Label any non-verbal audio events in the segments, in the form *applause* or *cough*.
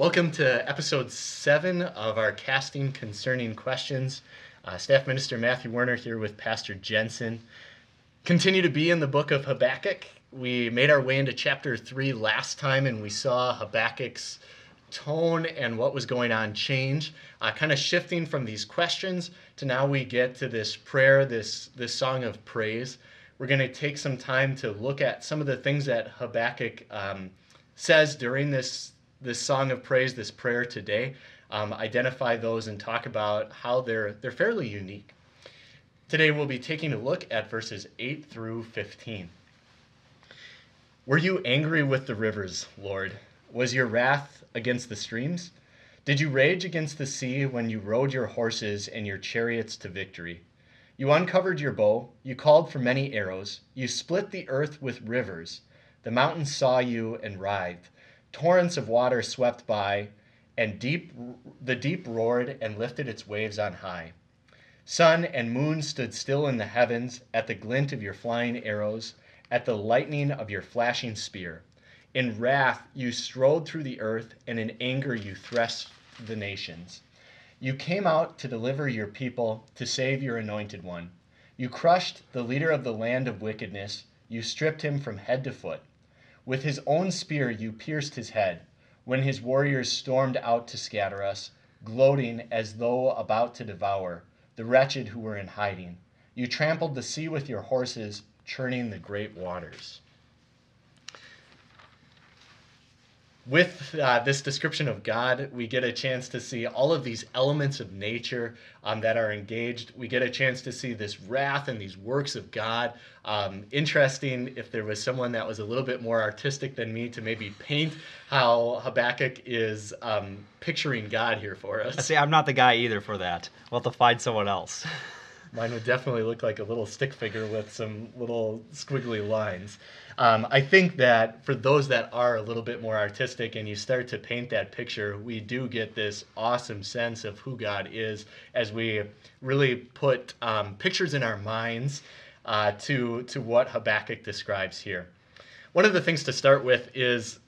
Welcome to episode seven of our Casting Concerning Questions. Uh, Staff Minister Matthew Werner here with Pastor Jensen. Continue to be in the book of Habakkuk. We made our way into chapter three last time and we saw Habakkuk's tone and what was going on change, uh, kind of shifting from these questions to now we get to this prayer, this, this song of praise. We're going to take some time to look at some of the things that Habakkuk um, says during this, this song of praise, this prayer today. Um, identify those and talk about how they're, they're fairly unique. Today we'll be taking a look at verses 8 through 15. Were you angry with the rivers, Lord? Was your wrath against the streams? Did you rage against the sea when you rode your horses and your chariots to victory? You uncovered your bow, you called for many arrows, you split the earth with rivers. The mountains saw you and writhed. Torrents of water swept by, and deep the deep roared and lifted its waves on high. Sun and moon stood still in the heavens at the glint of your flying arrows, at the lightning of your flashing spear. In wrath you strode through the earth, and in anger you threshed the nations. You came out to deliver your people, to save your anointed one. You crushed the leader of the land of wickedness, you stripped him from head to foot. With his own spear you pierced his head, when his warriors stormed out to scatter us, gloating as though about to devour the wretched who were in hiding. You trampled the sea with your horses, churning the great waters. With uh, this description of God, we get a chance to see all of these elements of nature um, that are engaged. We get a chance to see this wrath and these works of God. Um, interesting if there was someone that was a little bit more artistic than me to maybe paint how Habakkuk is um, picturing God here for us. See, I'm not the guy either for that. We'll have to find someone else. *laughs* Mine would definitely look like a little stick figure with some little squiggly lines. Um, I think that for those that are a little bit more artistic and you start to paint that picture, we do get this awesome sense of who God is as we really put um, pictures in our minds uh, to, to what Habakkuk describes here. One of the things to start with is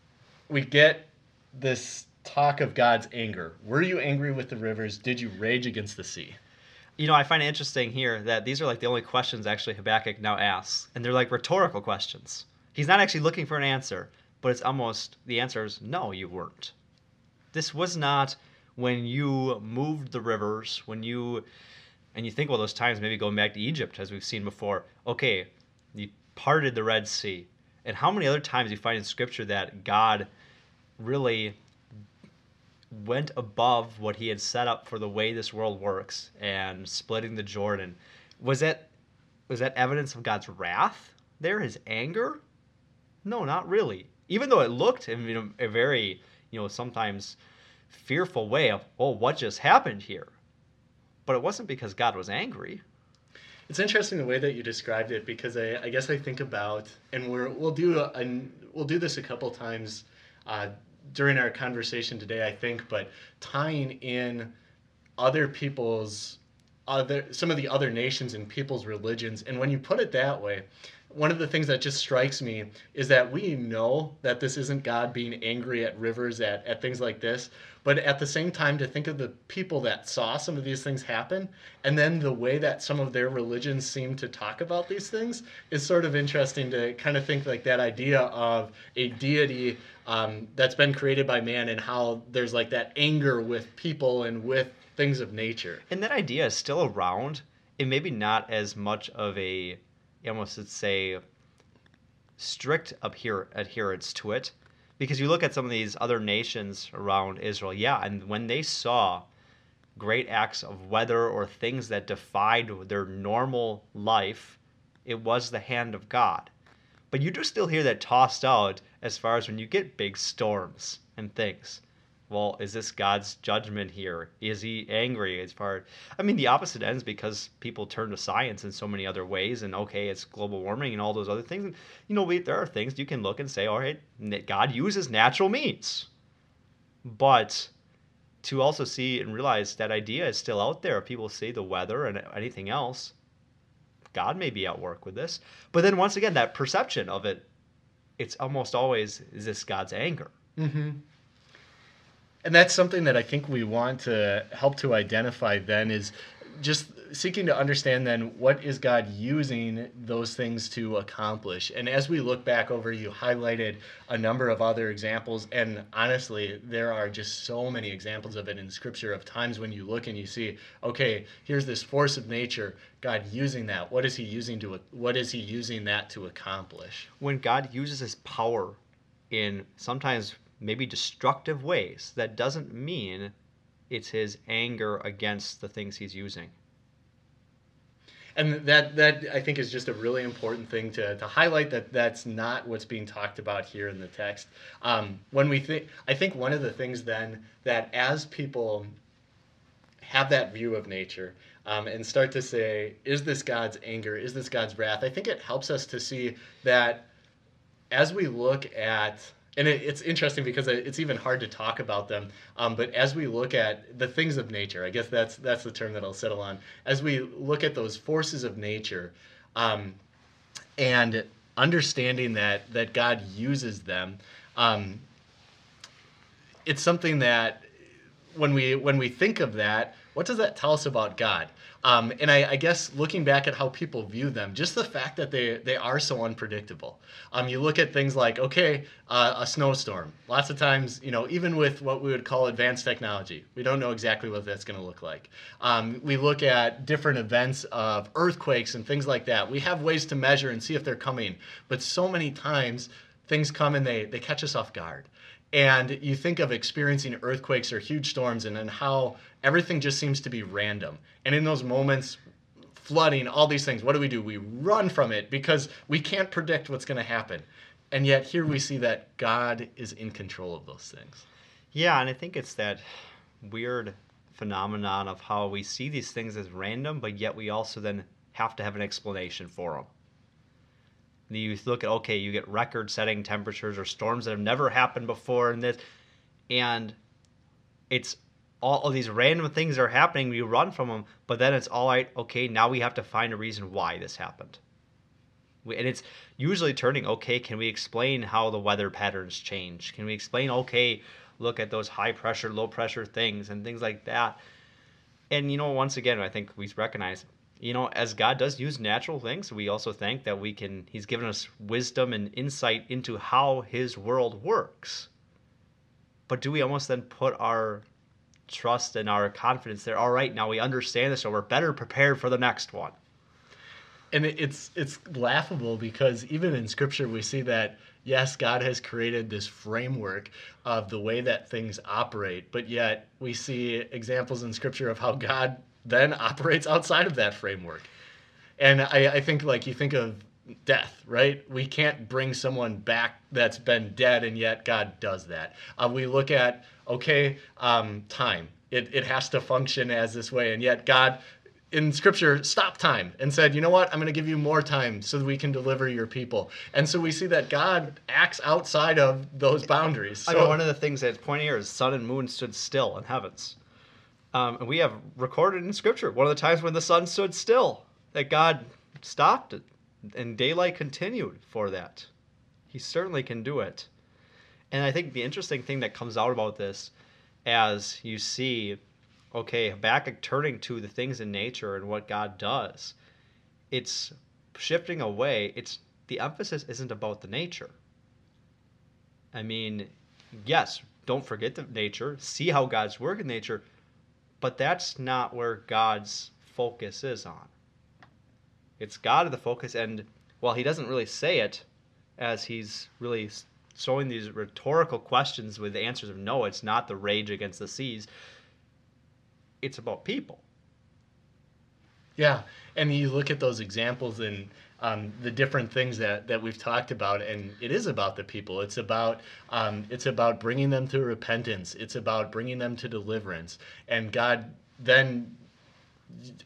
we get this talk of God's anger. Were you angry with the rivers? Did you rage against the sea? You know, I find it interesting here that these are like the only questions actually Habakkuk now asks, and they're like rhetorical questions. He's not actually looking for an answer, but it's almost the answer is no, you weren't. This was not when you moved the rivers, when you, and you think, well, those times maybe going back to Egypt, as we've seen before. Okay, you parted the Red Sea. And how many other times do you find in Scripture that God really went above what he had set up for the way this world works and splitting the Jordan. Was that was that evidence of God's wrath there, his anger? No, not really. Even though it looked in a very, you know, sometimes fearful way of, oh, what just happened here? But it wasn't because God was angry. It's interesting the way that you described it because I, I guess I think about, and we're, we'll do a, we'll do this a couple times uh, during our conversation today, I think, but tying in other people's other some of the other nations and people's religions. And when you put it that way one of the things that just strikes me is that we know that this isn't God being angry at rivers, at, at things like this, but at the same time, to think of the people that saw some of these things happen, and then the way that some of their religions seem to talk about these things is sort of interesting to kind of think like that idea of a deity um, that's been created by man and how there's like that anger with people and with things of nature. And that idea is still around, and maybe not as much of a you almost would say strict adher- adherence to it because you look at some of these other nations around Israel, yeah, and when they saw great acts of weather or things that defied their normal life, it was the hand of God. But you do still hear that tossed out as far as when you get big storms and things well, is this God's judgment here? Is he angry as far? I mean, the opposite ends because people turn to science in so many other ways, and okay, it's global warming and all those other things. And, you know, we, there are things you can look and say, all right, God uses natural means, but to also see and realize that idea is still out there. People say the weather and anything else. God may be at work with this, but then once again, that perception of it, it's almost always is this God's anger. Mm-hmm and that's something that I think we want to help to identify then is just seeking to understand then what is God using those things to accomplish. And as we look back over, you highlighted a number of other examples. And honestly, there are just so many examples of it in Scripture of times when you look and you see, okay, here's this force of nature, God using that. What is He using to? What is He using that to accomplish? When God uses His power in sometimes maybe destructive ways, that doesn't mean it's his anger against the things he's using. And that that I think is just a really important thing to, to highlight that that's not what's being talked about here in the text. Um, when we think, I think one of the things then that as people have that view of nature um, and start to say, is this God's anger? Is this God's wrath? I think it helps us to see that as we look at and it, it's interesting because it's even hard to talk about them. Um, but as we look at the things of nature, I guess that's that's the term that I'll settle on. As we look at those forces of nature, um, and understanding that that God uses them, um, it's something that when we when we think of that, what does that tell us about God? Um, and I, I, guess looking back at how people view them, just the fact that they, they are so unpredictable. Um, you look at things like, okay, uh, a snowstorm. Lots of times, you know, even with what we would call advanced technology, we don't know exactly what that's going to look like. Um, we look at different events of earthquakes and things like that. We have ways to measure and see if they're coming, but so many times things come and they, they catch us off guard and you think of experiencing earthquakes or huge storms and, and how everything just seems to be random. And in those moments flooding all these things what do we do? We run from it because we can't predict what's going to happen. And yet here we see that god is in control of those things. Yeah and i think it's that weird phenomenon of how we see these things as random but yet we also then have to have an explanation for them you look at okay, you get record-setting temperatures or storms that have never happened before, and this, and it's all of these random things are happening. We run from them, but then it's all right. Okay, now we have to find a reason why this happened. And it's usually turning. Okay, can we explain how the weather patterns change? Can we explain? Okay, look at those high pressure, low pressure things and things like that. And you know, once again, I think we recognize you know, as God does use natural things, we also think that we can, He's given us wisdom and insight into how His world works. But do we almost then put our trust and our confidence there? All right, now we understand this, so we're better prepared for the next one. And it's it's laughable because even in Scripture we see that yes, God has created this framework of the way that things operate, but yet we see examples in Scripture of how God then *laughs* operates outside of that framework. And I, I think like you think of death, right? We can't bring someone back that's been dead, and yet God does that. Uh, we look at, okay, um, time. It, it has to function as this way, and yet God in scripture stopped time and said, you know what, I'm going to give you more time so that we can deliver your people. And so we see that God acts outside of those boundaries. So, I know one of the things that's pointing here is sun and moon stood still in heavens. Um, and we have recorded in Scripture one of the times when the sun stood still, that God stopped it and daylight continued for that. He certainly can do it. And I think the interesting thing that comes out about this, as you see, okay, Habakkuk turning to the things in nature and what God does, it's shifting away. It's the emphasis isn't about the nature. I mean, yes, don't forget the nature, see how God's work in nature, but that's not where God's focus is on. It's God the focus, and while he doesn't really say it, as he's really throwing these rhetorical questions with answers of no, it's not the rage against the seas. It's about people. Yeah, and you look at those examples and um, the different things that, that we've talked about, and it is about the people. It's about um, it's about bringing them to repentance. It's about bringing them to deliverance, and God then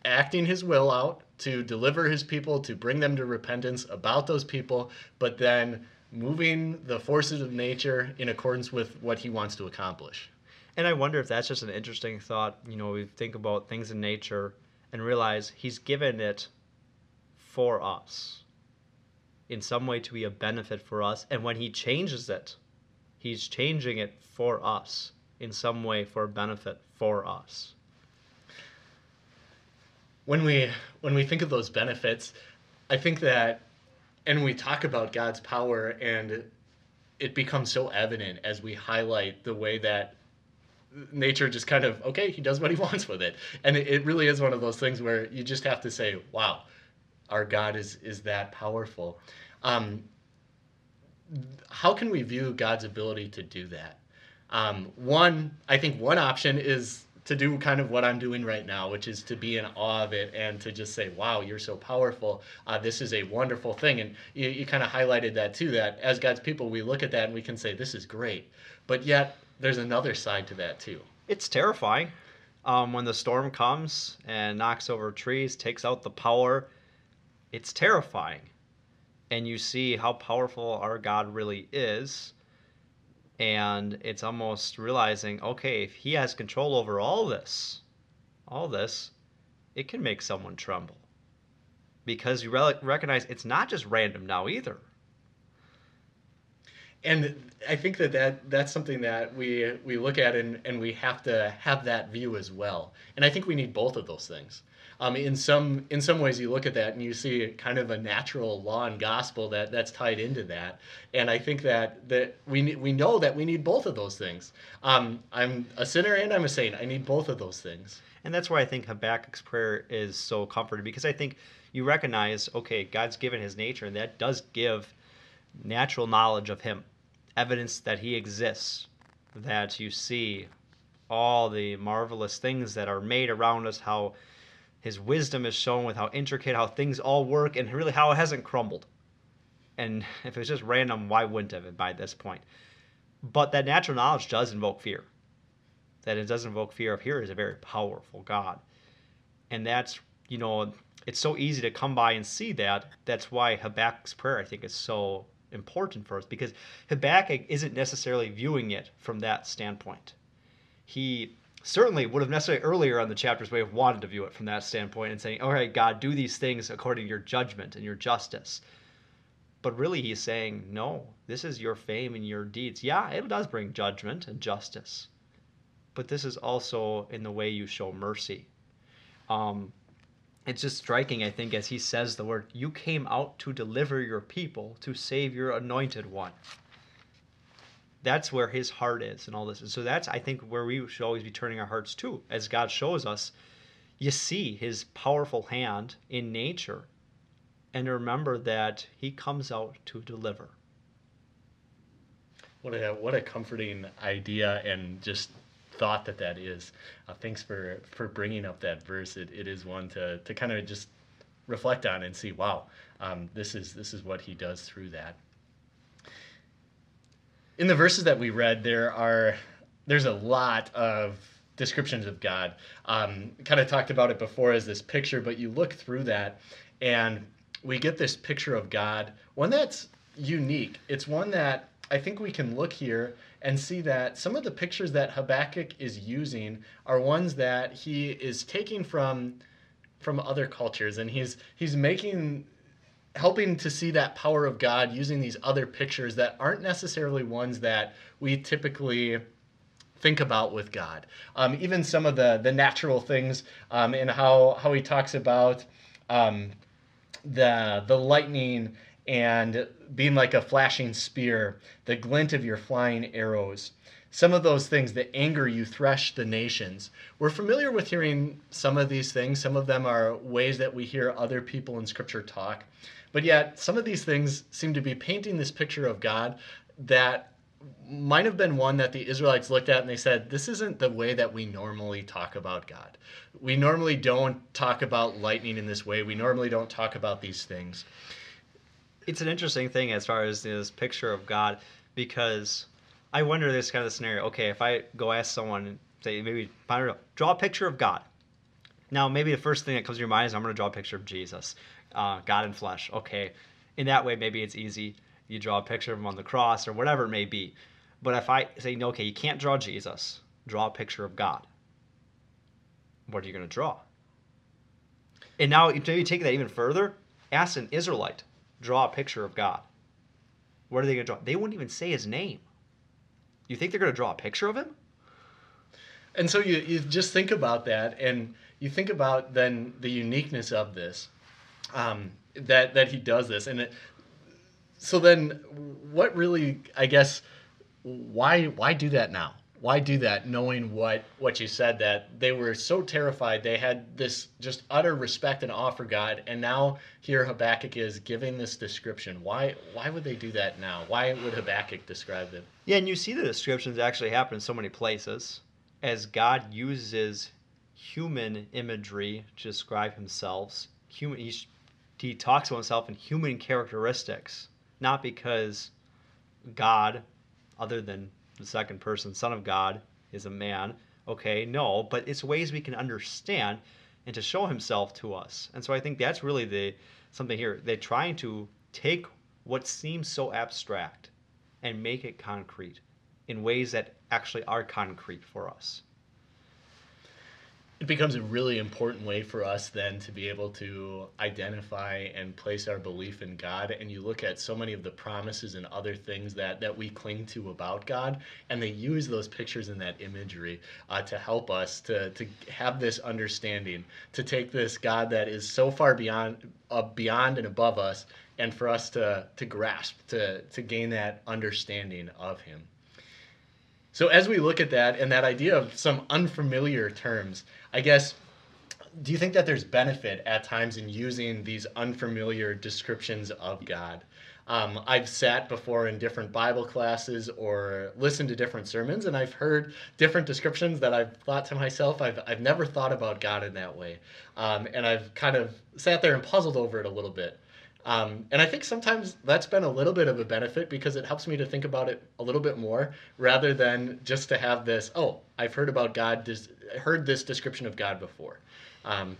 acting His will out to deliver His people, to bring them to repentance about those people, but then moving the forces of nature in accordance with what He wants to accomplish. And I wonder if that's just an interesting thought. You know, we think about things in nature and realize He's given it for us in some way to be a benefit for us. And when he changes it, he's changing it for us. in some way for a benefit for us. When we when we think of those benefits, I think that and we talk about God's power and it becomes so evident as we highlight the way that nature just kind of okay he does what he *laughs* wants with it and it, it really is one of those things where you just have to say wow our god is is that powerful. Um, how can we view god's ability to do that? Um, one i think one option is to do kind of what i'm doing right now which is to be in awe of it and to just say wow you're so powerful. Uh, this is a wonderful thing. And you, you kind of highlighted that too that as god's people we look at that and we can say this is great. But yet there's another side to that too. It's terrifying. Um, when the storm comes and knocks over trees, takes out the power. It's terrifying. And you see how powerful our God really is. And it's almost realizing okay, if He has control over all this, all this, it can make someone tremble. Because you re- recognize it's not just random now either and I think that, that that's something that we we look at and, and we have to have that view as well. And I think we need both of those things. Um, in some in some ways, you look at that and you see kind of a natural law and gospel that that's tied into that. And I think that that we we know that we need both of those things. Um, I'm a sinner and I'm a saint. I need both of those things. And that's why I think Habakkuk's prayer is so comforting because I think you recognize, okay, God's given His nature, and that does give natural knowledge of Him evidence that he exists, that you see all the marvelous things that are made around us, how his wisdom is shown with how intricate, how things all work, and really how it hasn't crumbled. And if it's just random, why wouldn't it have it by this point? But that natural knowledge does invoke fear. That it does invoke fear of here is a very powerful God. And that's, you know, it's so easy to come by and see that. That's why Habakkuk's prayer, I think, is so important for us because Habakkuk isn't necessarily viewing it from that standpoint. He certainly would have necessarily earlier on the chapters may have wanted to view it from that standpoint and saying, all right, God, do these things according to your judgment and your justice. But really, he's saying, no, this is your fame and your deeds. Yeah, it does bring judgment and justice, but this is also in the way you show mercy. Um, it's just striking, I think, as he says the word, You came out to deliver your people, to save your anointed one. That's where his heart is and all this. And so that's, I think, where we should always be turning our hearts to. As God shows us, you see his powerful hand in nature and remember that he comes out to deliver. What a, what a comforting idea and just thought that that is. Uh, thanks for for bringing up that verse. It, it is one to to kind of just reflect on and see. Wow, um, this is this is what he does through that. In the verses that we read, there are there's a lot of descriptions of God. Um, kind of talked about it before as this picture, but you look through that and we get this picture of God, one that's unique. It's one that I think we can look here and see that some of the pictures that Habakkuk is using are ones that he is taking from from other cultures and he's he's making helping to see that power of God using these other pictures that aren't necessarily ones that we typically think about with God. Um, even some of the the natural things um, and how how he talks about um, the the lightning and being like a flashing spear, the glint of your flying arrows. Some of those things, the anger you thresh the nations. We're familiar with hearing some of these things. Some of them are ways that we hear other people in Scripture talk. But yet, some of these things seem to be painting this picture of God that might have been one that the Israelites looked at and they said, This isn't the way that we normally talk about God. We normally don't talk about lightning in this way. We normally don't talk about these things it's an interesting thing as far as this picture of God because I wonder this kind of scenario. Okay, if I go ask someone, say maybe draw a picture of God. Now, maybe the first thing that comes to your mind is I'm going to draw a picture of Jesus, uh, God in flesh. Okay, in that way, maybe it's easy. You draw a picture of him on the cross or whatever it may be. But if I say, no, okay, you can't draw Jesus, draw a picture of God. What are you going to draw? And now, maybe take that even further. Ask an Israelite draw a picture of God. What are they going to draw? They wouldn't even say his name. You think they're going to draw a picture of him? and so you, you just think about that and you think about then the uniqueness of this um, that that he does this. And it, so then what really i guess why why do that now? Why do that knowing what what you said that they were so terrified they had this just utter respect and awe for god and now here habakkuk is giving this description. Why why would they do that now? Why would habakkuk describe them? Yeah, and you see the descriptions actually happen in so many places as God uses human imagery to describe himself. Human, he, he talks about himself in human characteristics, not because God, other than the second person, Son of God, is a man. Okay, no, but it's ways we can understand and to show himself to us. And so I think that's really the something here. They're trying to take what seems so abstract and make it concrete in ways that actually are concrete for us. It becomes a really important way for us then to be able to identify and place our belief in God. And you look at so many of the promises and other things that, that we cling to about God, and they use those pictures and that imagery uh, to help us to, to have this understanding, to take this God that is so far beyond, uh, beyond and above us, and for us to, to grasp, to, to gain that understanding of Him. So as we look at that and that idea of some unfamiliar terms, I guess do you think that there's benefit at times in using these unfamiliar descriptions of God? Um, I've sat before in different Bible classes or listened to different sermons, and I've heard different descriptions that I've thought to myself, I've, I've never thought about God in that way. Um, and I've kind of sat there and puzzled over it a little bit. Um, and I think sometimes that's been a little bit of a benefit because it helps me to think about it a little bit more rather than just to have this, oh, I've heard about God, dis- heard this description of God before. Um,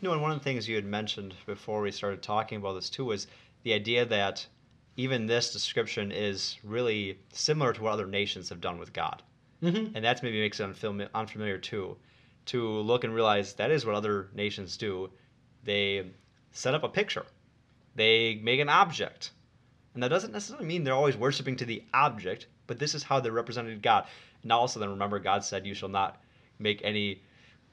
You know, and one of the things you had mentioned before we started talking about this too was the idea that even this description is really similar to what other nations have done with God. mhm. And that's maybe makes it unfamiliar, unfamiliar too. To look and realize that is what other nations do. They set up a picture, they make an object. And that doesn't necessarily mean they're always worshiping to the object, but this is how they represented God. Now, also, then remember, God said, You shall not make any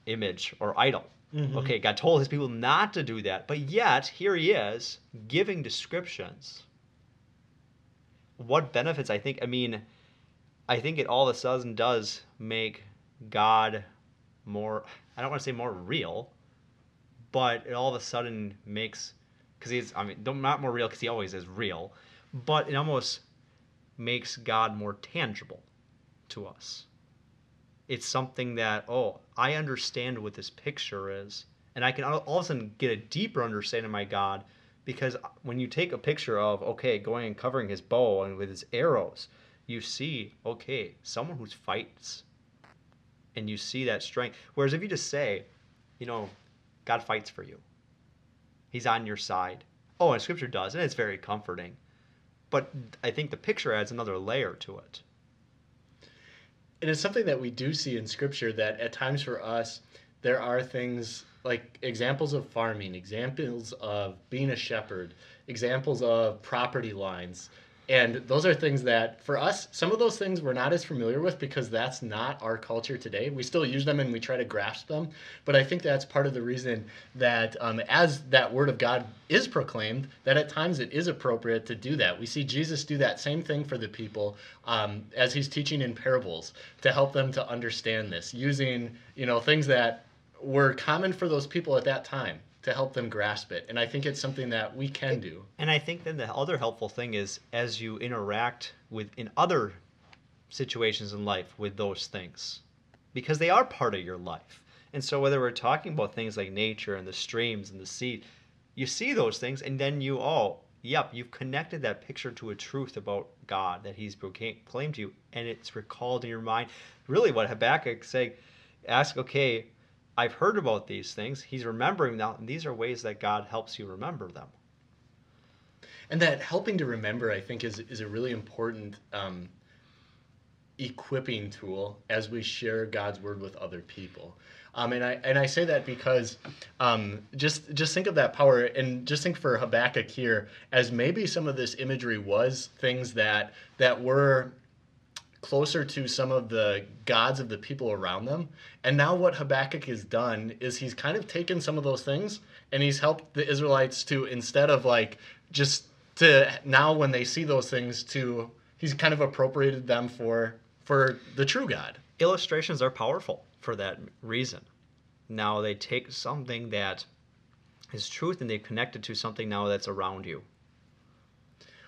image or idol. Mhm. Okay, God told his people not to do that, but yet here he is giving descriptions. What benefits, I think, I mean, I think it all of a sudden does make God more, I don't want to say more real, but it all of a sudden makes, because he's, I mean, don't- more real because he always is real, but it almost makes God more tangible to us. It's something that, oh, I understand what this picture is, and I can all of a sudden get a deeper understanding of my God because when you take a picture of, okay, going and covering his bow and with his arrows, you see, okay, someone who fights and you see that strength. Whereas if you just say, you know, God fights for you, He's on your side. Oh, and Scripture does, and it's very comforting. But I think the picture adds another layer to it. And it is something that we do see in scripture that at times for us there are things like examples of farming examples of being a shepherd examples of property lines and those are things that for us some of those things we're not as familiar with because that's not our culture today. We still use them and we try to grasp them. But i think that's part of the reason that um, as that word of god is proclaimed that at times it is appropriate to do that. We see jesus do that same thing for the people um, as he's teaching in parables to help them to understand this using you know things that were common for those people at that time to help them grasp it and i think it's something that we can do And I think then the other helpful thing is as you interact with in other situations in life with those things, because they are part of your life. And so whether we're talking about things like nature and the streams and the sea, you see those things, and then you oh yep, you've connected that picture to a truth about God that He's proclaimed to you, and it's recalled in your mind. Really, what Habakkuk saying, ask okay. I've heard about these things. He's remembering now, and these are ways that God helps you remember them. and that helping to remember i think is, is a really important um, equipping tool as we share god's word with other people um, and I and I say that because um, just just think of that power and just think for Habakkuk here as maybe some of this imagery was things that that were closer to some of the gods of the people around them. And now what Habakkuk has done is he's kind of taken some of those things and he's helped the Israelites to instead of like just to now when they see those things to he's kind of appropriated them for for the true God. Illustrations are powerful for that reason. Now they take something that is truth and they connect it to something now that's around you.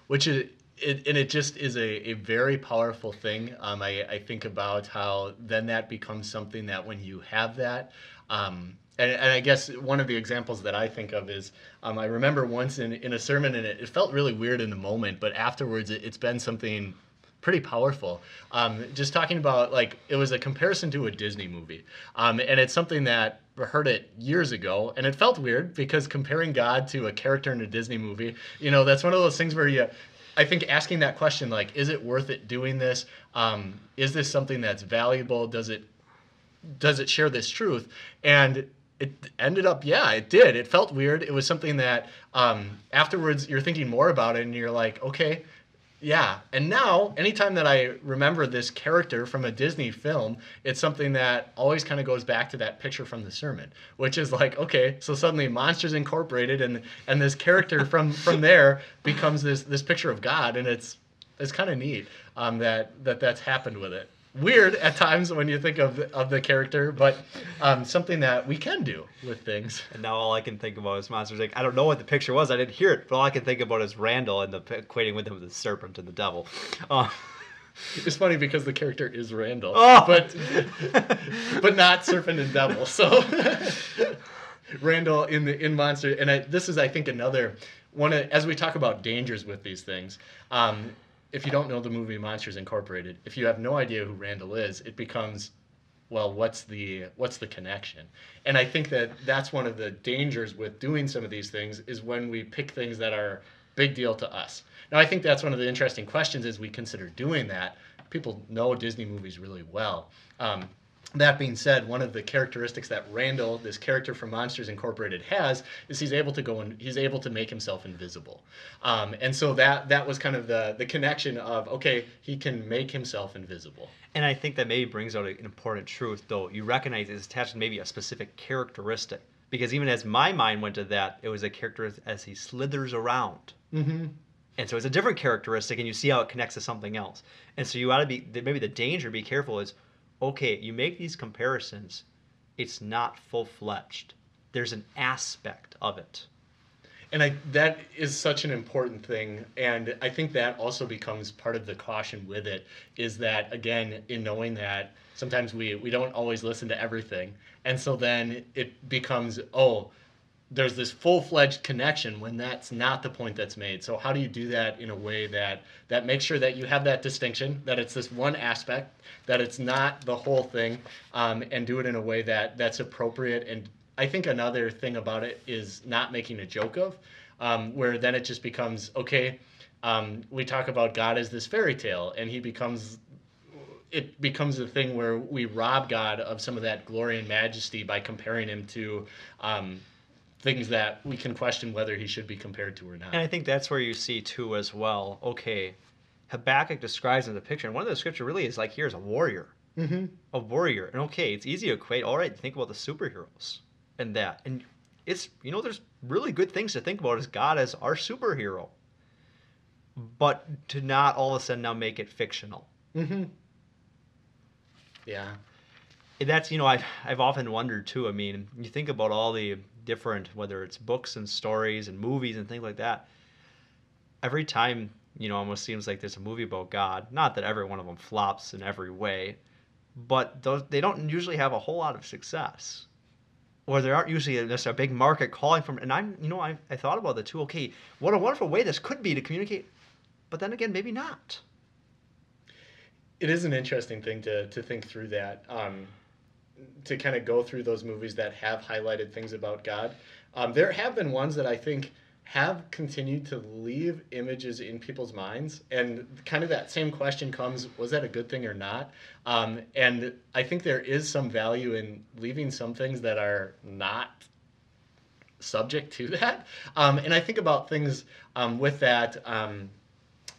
Which is it, and it just is a, a very powerful thing. Um, I, I think about how then that becomes something that when you have that, um, and, and I guess one of the examples that I think of is um, I remember once in, in a sermon, and it, it felt really weird in the moment, but afterwards it, it's been something pretty powerful. Um, just talking about like it was a comparison to a Disney movie, um, and it's something that heard it years ago, and it felt weird because comparing God to a character in a Disney movie, you know, that's one of those things where you. I think asking that question, like, is it worth it doing this? Um, is this something that's valuable? Does it does it share this truth? And it ended up, yeah, it did. It felt weird. It was something that um, afterwards you're thinking more about it, and you're like, okay, yeah. And now, anytime that I remember this character from a Disney film, it's something that always kind of goes back to that picture from the sermon, which is like, okay, so suddenly Monsters Incorporated and and this character from from there becomes this this picture of God, and it's it's kind of neat um, that that that's happened with it weird at times when you think of of the character, but um, something that we can do with things. And now all I can think about is Monsters Inc. I don't know what the picture was. I didn't hear it, but all I can think about is Randall and the equating with him the serpent and the devil. Uh, *laughs* it's funny because the character is Randall, oh! but *laughs* but not serpent and devil. So *laughs* Randall in the in Monster, and I, this is I think another one of, as we talk about dangers with these things. Um, if you don't know the movie Monsters Incorporated, if you have no idea who Randall is, it becomes well what's the what's the connection? And i think that that's one of the dangers with doing some of these things is when we pick things that are big deal to us. Now i think that's one of the interesting questions as we consider doing that. People know disney movies really well. Um, that being said, one of the characteristics that Randall, this character from Monsters Incorporated, has is he's able to go and he's able to make himself invisible, um, and so that that was kind of the the connection of okay, he can make himself invisible. And I think that maybe brings out an important truth, though. You recognize it's attached to maybe a specific characteristic, because even as my mind went to that, it was a character as he slithers around. Mm-hmm. And so it's a different characteristic, and you see how it connects to something else. And so you ought to be maybe the danger, be careful is okay, you make these comparisons, it's not full fledged. There's an aspect of it. And I, that is such an important thing. And I think that also becomes part of the caution with it is that, again, in knowing that sometimes we, we don't always listen to everything. And so then it becomes, oh, there's this full-fledged connection when that's not the point that's made. So how do you do that in a way that that makes sure that you have that distinction that it's this one aspect that it's not the whole thing um, and do it in a way that that's appropriate? And i think another thing about it is not making a joke of um, where then it just becomes okay um, we talk about god as this fairy tale and he becomes it becomes a thing where we rob God of some of that glory and majesty by comparing him to um, things that we can question whether he should be compared to or not. And I think that's where you see too as well. Okay, Habakkuk describes in the picture, and one of the scripture really is like here's a warrior, mm-hmm. a warrior, and okay, it's easy to equate. All right, think about the superheroes and that, and it's you know there's really good things to think about as God as our superhero, but to not all of a sudden now make it fictional. Mm-hmm. Yeah. That's you know I've I've often wondered too. I mean, you think about all the different, whether it's books and stories and movies and things like that. Every time, you know, almost seems like there's a movie about God. Not that every one of them flops in every way, but those they don't usually have a whole lot of success. Or there aren't usually a, a big market calling from. And I'm, you know, I, I thought about the too. Okay, what a wonderful way this could be to communicate, but then again, maybe not. It is an interesting thing to to think through that. Um, to kind of go through those movies that have highlighted things about God. Um, there have been ones that I think have continued to leave images in people's minds, and kind of that same question comes: Was that a good thing or not? Um, and I think there is some value in leaving some things that are not subject to *laughs* that. Um, and I think about things um, with that.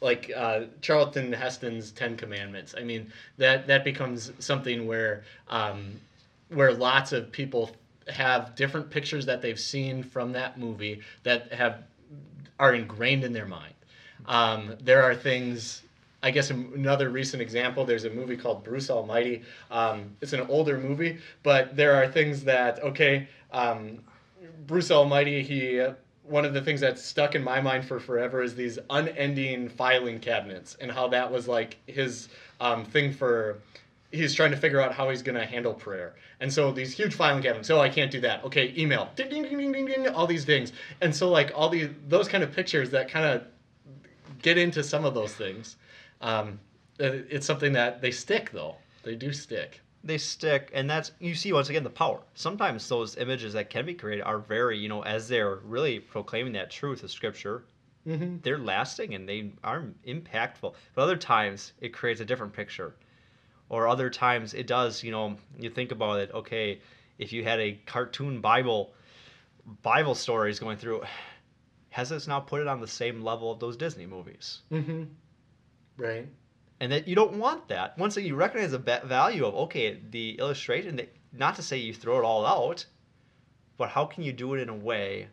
Like uh, Charlton Heston's Ten Commandments. I mean, that that becomes something where um, where lots of people have different pictures that they've seen from that movie that have are ingrained in their mind. Um, there are things. I guess another recent example. There's a movie called Bruce Almighty. Um, it's an older movie, but there are things that okay. Um, Bruce Almighty, he one of the things that's stuck in my mind for forever is these unending filing cabinets and how that was like his um, thing for he's trying to figure out how he's going to handle prayer. And so these huge filing cabinets oh i can't do that. Okay email ding, ding, ding, ding, ding, all these things. And so like all these those kind of pictures that kind of get into some of those things um, it's something that they stick though. They do stick they stick and that's you see once again the power. Sometimes those images that can be created are very you know as they're really proclaiming that truth of scripture mm-hmm. they're lasting and they are impactful. But other times it creates a different picture. Or other times it does you know you think about it okay if you had a cartoon bible bible stories going through has this now put it on the same level of those disney movies? Mm-hmm. right and that you don't want that. Once you recognize the value of okay, the illustration, not to say you throw it all out, but how can you do it in a way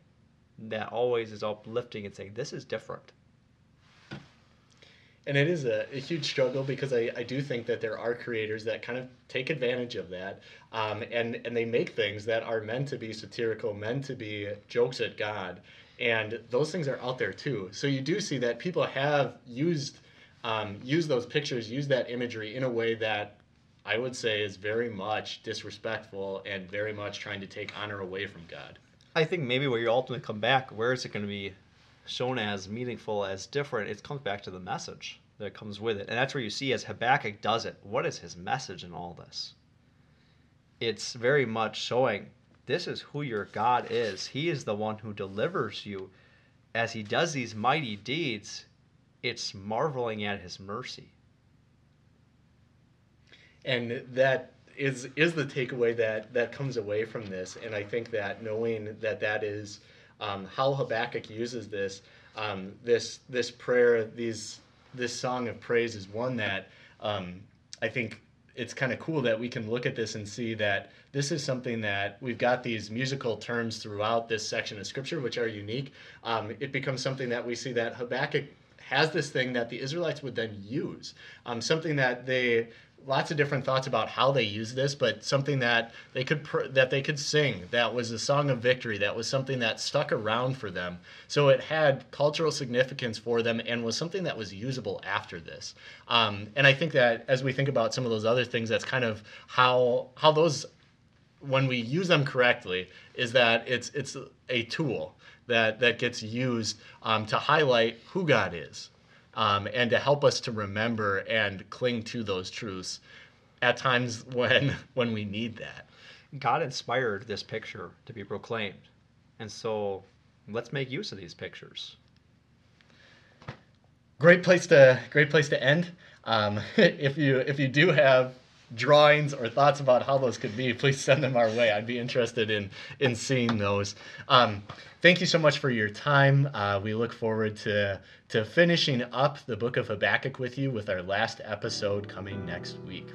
that always is uplifting and saying this is different. And it is a, a huge struggle because I, I do think that there are creators that kind of take advantage of that, um, and and they make things that are meant to be satirical, meant to be jokes at God, and those things are out there too. So you do see that people have used um, use those pictures, use that imagery in a way that I would say is very much disrespectful and very much trying to take honor away from God. I think maybe where you ultimately come back, where is it going to be shown as meaningful, as different? It comes back to the message that comes with it. And that's where you see as Habakkuk does it, what is his message in all this? It's very much showing this is who your God is. He is the one who delivers you. As he does these mighty deeds, it's marveling at his mercy. And that is is the takeaway that that comes away from this. And I think that knowing that that is um, how Habakkuk uses this um, this this prayer, these this song of praise is one that um, I think it's kind of cool that we can look at this and see that this is something that we've got these musical terms throughout this section of scripture, which are unique. Um, it becomes something that we see that Habakkuk has this thing that the Israelites would then use. Um, something that they lots of different thoughts about how they use this, but something that they could pr- that they could sing. That was a song of victory. That was something that stuck around for them. So it had cultural significance for them and was something that was usable after this. Um, and I think that as we think about some of those other things, that's kind of how how those when we use them correctly is that it's it's a tool that that gets used um, to highlight who God is um, and to help us to remember and cling to those truths at times *laughs* when when we need that. God inspired this picture to be proclaimed, and so let's make use of these pictures. Great place to great place to end. Um, *laughs* if you if you do have drawings or thoughts about how those could be, please send them our way. I'd be interested in in seeing those. Um, thank you so much for your time. Uh, we look forward to to finishing up the book of Habakkuk with you with our last episode coming next week.